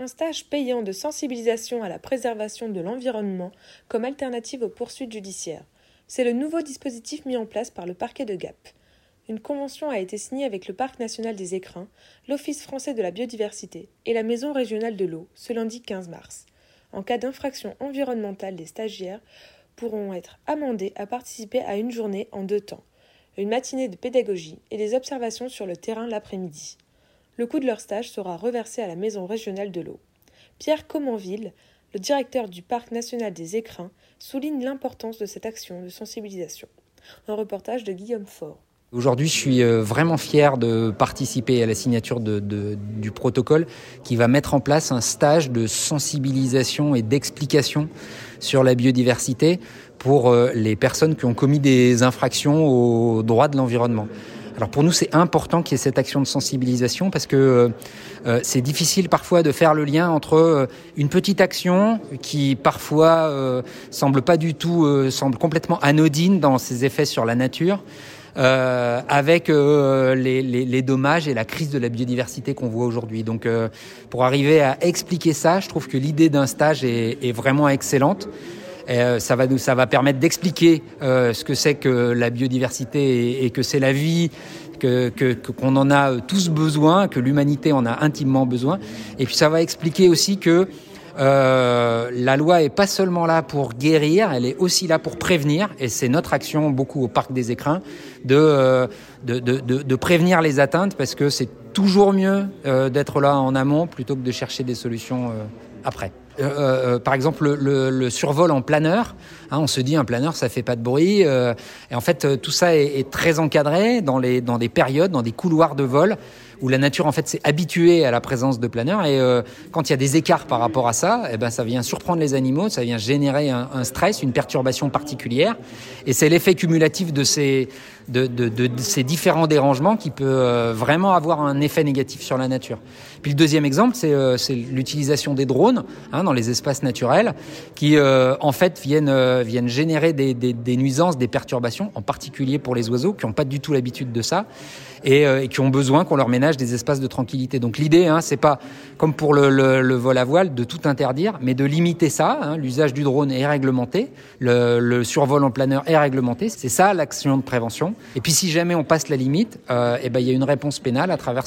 Un stage payant de sensibilisation à la préservation de l'environnement comme alternative aux poursuites judiciaires. C'est le nouveau dispositif mis en place par le parquet de Gap. Une convention a été signée avec le Parc national des écrins, l'Office français de la biodiversité et la Maison régionale de l'eau ce lundi 15 mars. En cas d'infraction environnementale, les stagiaires pourront être amendés à participer à une journée en deux temps, une matinée de pédagogie et des observations sur le terrain l'après-midi. Le coût de leur stage sera reversé à la Maison régionale de l'eau. Pierre Comenville, le directeur du Parc national des écrins, souligne l'importance de cette action de sensibilisation. Un reportage de Guillaume Faure. Aujourd'hui, je suis euh, vraiment fier de participer à la signature du protocole qui va mettre en place un stage de sensibilisation et d'explication sur la biodiversité pour euh, les personnes qui ont commis des infractions aux droits de l'environnement. Alors pour nous, c'est important qu'il y ait cette action de sensibilisation parce que euh, c'est difficile parfois de faire le lien entre euh, une petite action qui parfois euh, semble pas du tout, semble complètement anodine dans ses effets sur la nature. Euh, avec euh, les, dommages et la crise de la biodiversité qu'on voit aujourd'hui. Donc, euh, pour arriver à expliquer ça, je trouve que l'idée d'un stage est, vraiment excellente. Et, ça va nous, ça va permettre d'expliquer ce que c'est que la biodiversité et, que c'est la vie, que qu'on en a tous besoin, que l'humanité en a intimement besoin. Et puis ça va expliquer aussi que euh, la loi est pas seulement là pour guérir, elle est aussi là pour prévenir, et c'est notre action beaucoup au parc des écrins de, euh, de, de, de, prévenir les atteintes parce que c'est toujours mieux euh, d'être là en amont plutôt que de chercher des solutions euh, après. Euh, par exemple, le, survol en planeur, hein, on se dit un planeur ça fait pas de bruit, et en fait tout ça est, très encadré dans, les, dans des périodes, dans des couloirs de vol où la nature en fait s'est habituée à la présence de planeurs et quand il y a des écarts par rapport à ça, eh ben ça vient surprendre les animaux, ça vient générer un, stress, une perturbation particulière et c'est l'effet cumulatif de ces de, de, ces différents dérangements qui peut vraiment avoir un effet négatif sur la nature. Puis le deuxième exemple, c'est euh, l'utilisation des drones hein, dans les espaces naturels qui euh, en fait viennent euh, viennent générer des, nuisances, des perturbations, en particulier pour les oiseaux qui n'ont pas du tout l'habitude de ça et, qui ont besoin qu'on leur ménage des espaces de tranquillité. Donc l'idée, hein, c'est pas comme pour le, vol à voile de tout interdire, mais de limiter ça. Hein, L'usage du drone est réglementé, le, le survol en planeur est réglementé. C'est ça l'action de prévention. Et puis si jamais on passe la limite, euh, eh ben, il y a une réponse pénale à travers